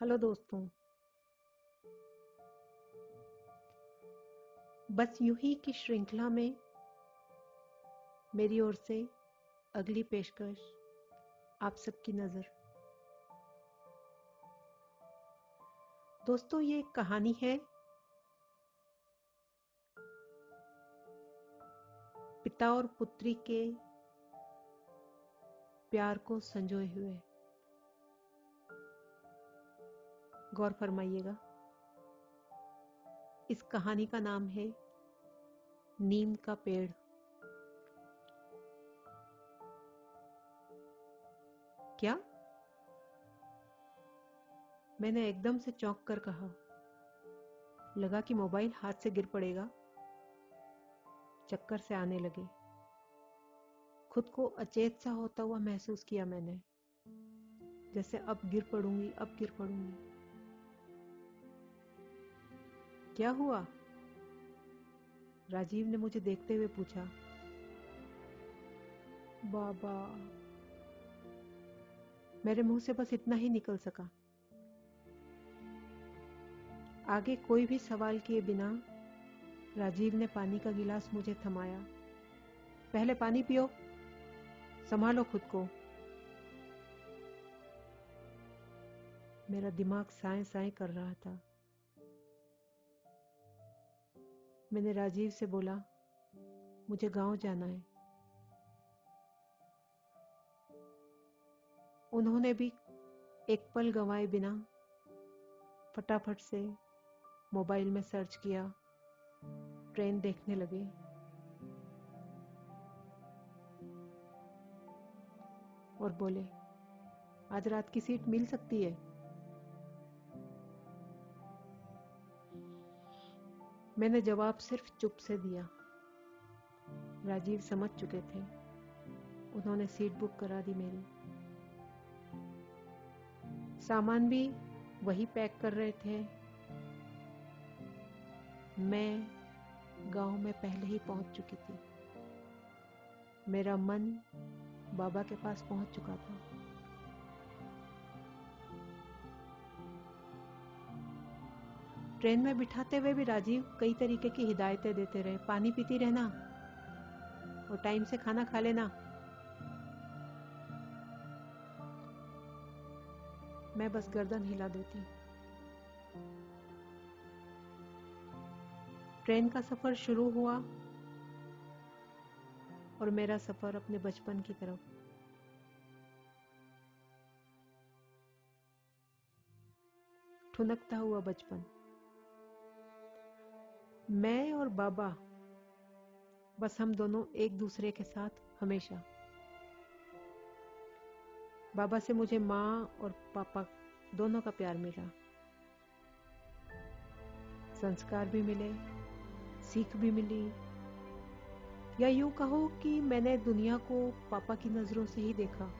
Hello दोस्तों। बस यूँ ही की श्रृंखला में मेरी ओर से अगली पेशकश आप सबकी नज़र। दोस्तों, ये कहानी है। पिता और पुत्री के प्यार को संजोए हुए। गौर फरमाइएगा। इस कहानी का नाम है, नीम का पेड़। क्या? मैंने एकदम से चौंक कर कहा। लगा कि मोबाइल हाथ से गिर पड़ेगा। चक्कर से आने लगे। खुद को अचेत सा होता हुआ महसूस किया मैंने। जैसे अब गिर पड़ूँगी, अब गिर पड़ूँगी। क्या हुआ? राजीव ने मुझे देखते हुए पूछा, बाबा, मेरे मुँह से बस इतना ही निकल सका। आगे कोई भी सवाल किए बिना राजीव ने पानी का गिलास मुझे थमाया। पहले पानी पियो, संभालो खुद को। मेरा दिमाग साए साए कर रहा था। मैंने राजीव से बोला, मुझे गाँव जाना है। उन्होंने भी एक पल गंवाए बिना फटाफट से मोबाइल में सर्च किया, ट्रेन देखने लगे। और बोले, आज रात की सीट मिल सकती है? मैंने जवाब सिर्फ़ चुप से दिया। राजीव समझ चुके थे। उन्होंने सीट बुक करा दी मेरी। सामान भी वही पैक कर रहे थे। मैं गाँव में पहले ही पहुँच चुकी थी। मेरा मन बाबा के पास पहुँच चुका था। ट्रेन में बिठाते हुए भी राजीव कई तरीके की हिदायतें देते रहे। पानी पीती रहना और टाइम से खाना खा लेना। मैं बस गर्दन हिला देती। ट्रेन का सफ़र शुरू हुआ और मेरा सफ़र अपने बचपन की तरफ़। ठुनकता हुआ बचपन। मैं और बाबा, बस हम दोनों एक दूसरे के साथ हमेशा। बाबा से मुझे माँ और पापा दोनों का प्यार मिला। संस्कार भी मिले, सीख भी मिली। या यूँ कहो कि मैंने दुनिया को पापा की नज़रों से ही देखा,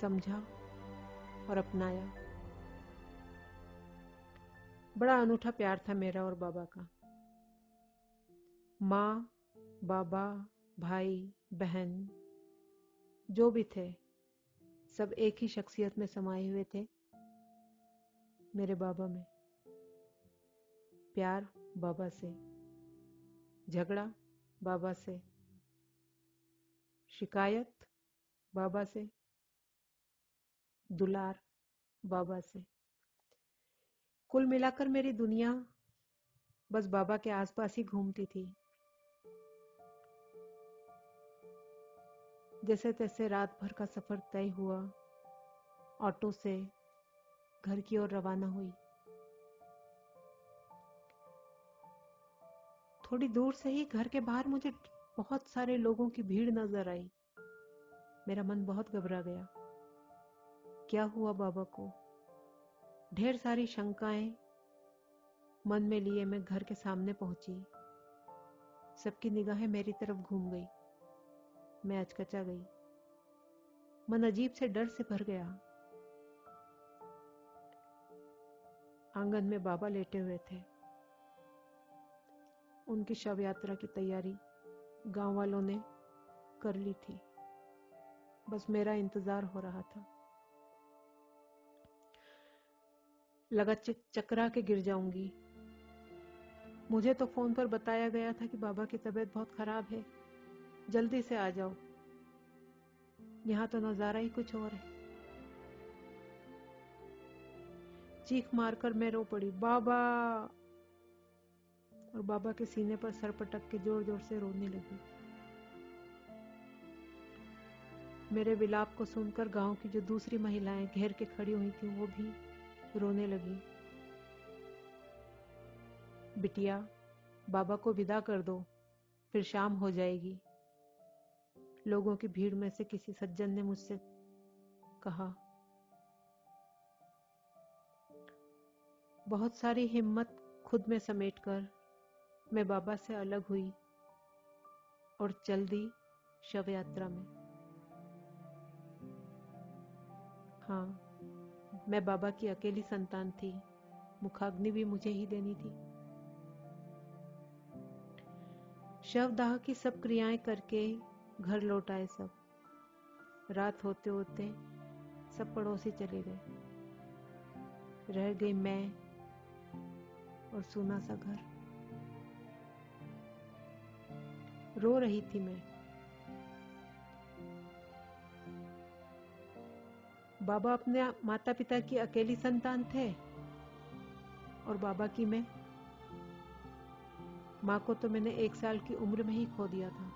समझा और अपनाया। बड़ा अनूठा प्यार था मेरा और बाबा का। माँ, बाबा, भाई, बहन, जो भी थे, सब एक ही शख्सियत में समाये हुए थे मेरे बाबा में। प्यार बाबा से, झगड़ा बाबा से, शिकायत बाबा से, दुलार बाबा से। कुल मिलाकर मेरी दुनिया बस बाबा के आसपास ही घूमती थी। जैसे तैसे रात भर का सफ़र तय हुआ, ऑटो से घर की ओर रवाना हुई। थोड़ी दूर से ही घर के बाहर मुझे बहुत सारे लोगों की भीड़ नज़र आई। मेरा मन बहुत घबरा गया। क्या हुआ बाबा को? ढेर सारी शंकाएँ मन में लिए मैं घर के सामने पहुँची। सबकी निगाहें मेरी तरफ़ घूम गई। मैं अचकचा गई। मन अजीब से डर से भर गया। आँगन में बाबा लेटे हुए थे। उनकी शव यात्रा की तैयारी गाँव वालों ने कर ली थी। बस मेरा इंतज़ार हो रहा था। लगा चकरा के गिर जाऊँगी। मुझे तो फ़ोन पर बताया गया था कि बाबा की तबीयत बहुत खराब है। जल्दी से आ जाओ। यहाँ तो नज़ारा ही कुछ और है। चीख मारकर मैं रो पड़ी, बाबा! और बाबा के सीने पर सर पटक के ज़ोर ज़ोर से रोने लगी। मेरे विलाप को सुनकर गाँव की जो दूसरी महिलाएँ घेर के खड़ी हुई थी, वो भी रोने लगी। बिटिया, बाबा को विदा कर दो, फिर शाम हो जाएगी। लोगों की भीड़ में से किसी सज्जन ने मुझसे कहा, बहुत सारी हिम्मत खुद में समेटकर मैं बाबा से अलग हुई और चल दी शव यात्रा में। हाँ। मैं बाबा की अकेली संतान थी। मुखाग्नि भी मुझे ही देनी थी। शवदाह की सब क्रियाएँ करके घर लौट आए सब। रात होते होते सब पड़ोसी चले गए। रह गई मैं और सुना सा घर। रो रही थी मैं। बाबा अपने माता पिता की अकेली संतान थे? और बाबा की मैं? माँ को तो मैंने एक साल की उम्र में ही खो दिया था।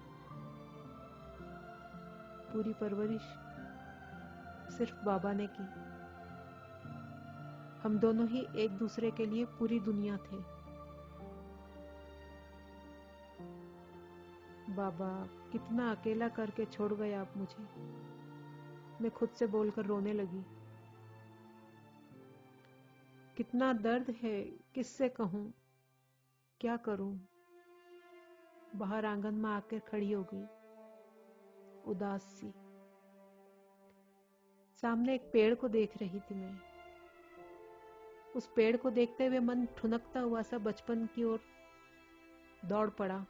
पूरी परवरिश सिर्फ़ बाबा ने की। हम दोनों ही एक दूसरे के लिए पूरी दुनिया थे। बाबा, कितना अकेला करके छोड़ गए आप मुझे। मैं खुद से बोलकर रोने लगी। कितना दर्द है, किससे कहूँ? क्या करूँ? बाहर आँगन में आकर खड़ी हो गई, उदास सी। सामने एक पेड़ को देख रही थी मैं। उस पेड़ को देखते हुए मन ठुनकता हुआ सा बचपन की ओर दौड़ पड़ा।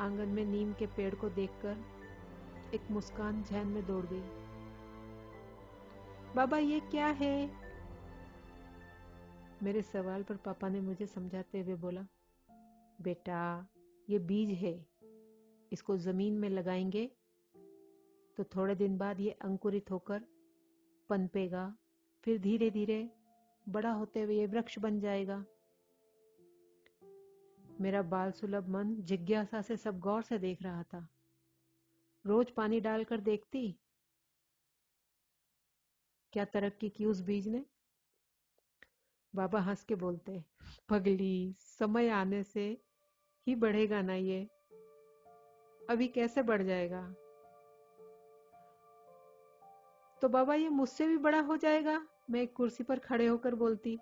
आँगन में नीम के पेड़ को देखकर एक मुस्कान जहन में दौड़ गई। बाबा, ये क्या है? मेरे सवाल पर पापा ने मुझे समझाते हुए बोला, बेटा, ये बीज है, इसको ज़मीन में लगाएँगे तो थोड़े दिन बाद ये अंकुरित होकर पनपेगा, फिर धीरे धीरे बड़ा होते हुए ये वृक्ष बन जाएगा। मेरा बाल सुलभ मन जिज्ञासा से सब गौर से देख रहा था। रोज पानी डालकर देखती? क्या तरक्की की उस बीज ने? बाबा हंस के बोलते, पगली, समय आने से ही बढ़ेगा ना ये। अभी कैसे बढ़ जाएगा? तो बाबा, ये मुझसे भी बड़ा हो जाएगा? मैं एक कुर्सी पर खड़े होकर बोलती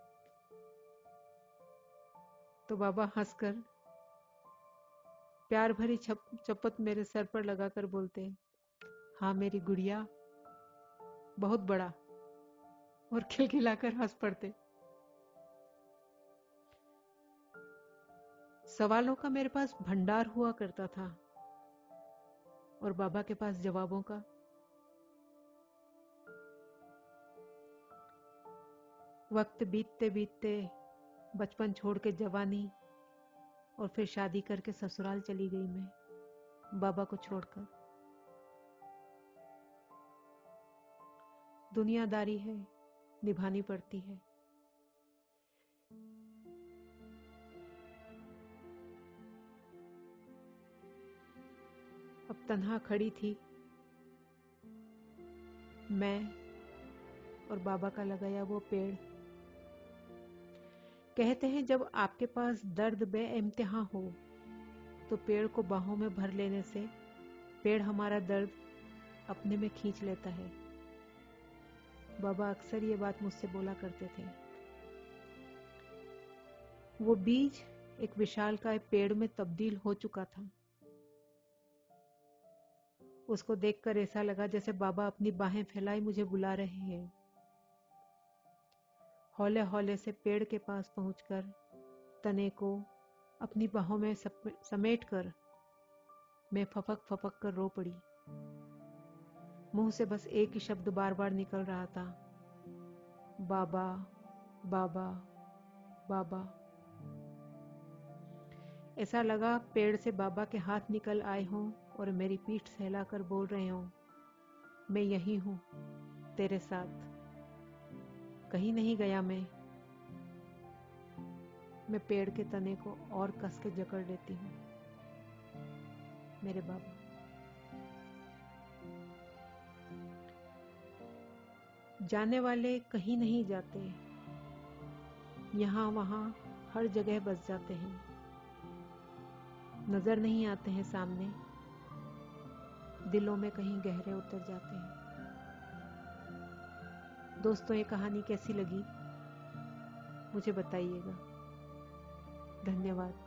तो बाबा हंसकर प्यार भरी छप, चपत मेरे सर पर लगाकर बोलते हाँ मेरी गुड़िया, बहुत बड़ा, और खिलखिलाकर हंस पड़ते। सवालों का मेरे पास भंडार हुआ करता था, और बाबा के पास जवाबों का। वक्त बीतते बीतते बचपन छोड़ के जवानी और फिर शादी करके ससुराल चली गई मैं, बाबा को छोड़कर। दुनियादारी है, निभानी पड़ती है। अब तन्हा खड़ी थी मैं और बाबा का लगाया वो पेड़। कहते हैं, जब आपके पास दर्द बे इम्तिहा हो तो पेड़ को बाहों में भर लेने से पेड़ हमारा दर्द अपने में खींच लेता है। बाबा अक्सर ये बात मुझसे बोला करते थे। वो बीज एक विशाल का पेड़ में तब्दील हो चुका था। उसको देखकर ऐसा लगा जैसे बाबा अपनी बाहें फैलाई मुझे बुला रहे हैं। हौले हौले से पेड़ के पास पहुंचकर तने को अपनी बाहों में समेट कर मैं फपक फपक कर रो पड़ी। मुँह से बस एक ही शब्द बार बार निकल रहा था। बाबा बाबा बाबा। ऐसा लगा पेड़ से बाबा के हाथ निकल आए हों और मेरी पीठ सहलाकर बोल रहे हों, मैं यही हूँ, तेरे साथ। कहीं नहीं गया मैं। मैं पेड़ के तने को और कस के जकड़ लेती हूँ। मेरे बाबा। जाने वाले कहीं नहीं जाते। यहाँ वहाँ हर जगह बस जाते हैं। नज़र नहीं आते हैं सामने। दिलों में कहीं गहरे उतर जाते हैं। दोस्तों ये कहानी कैसी लगी? मुझे बताइएगा। धन्यवाद।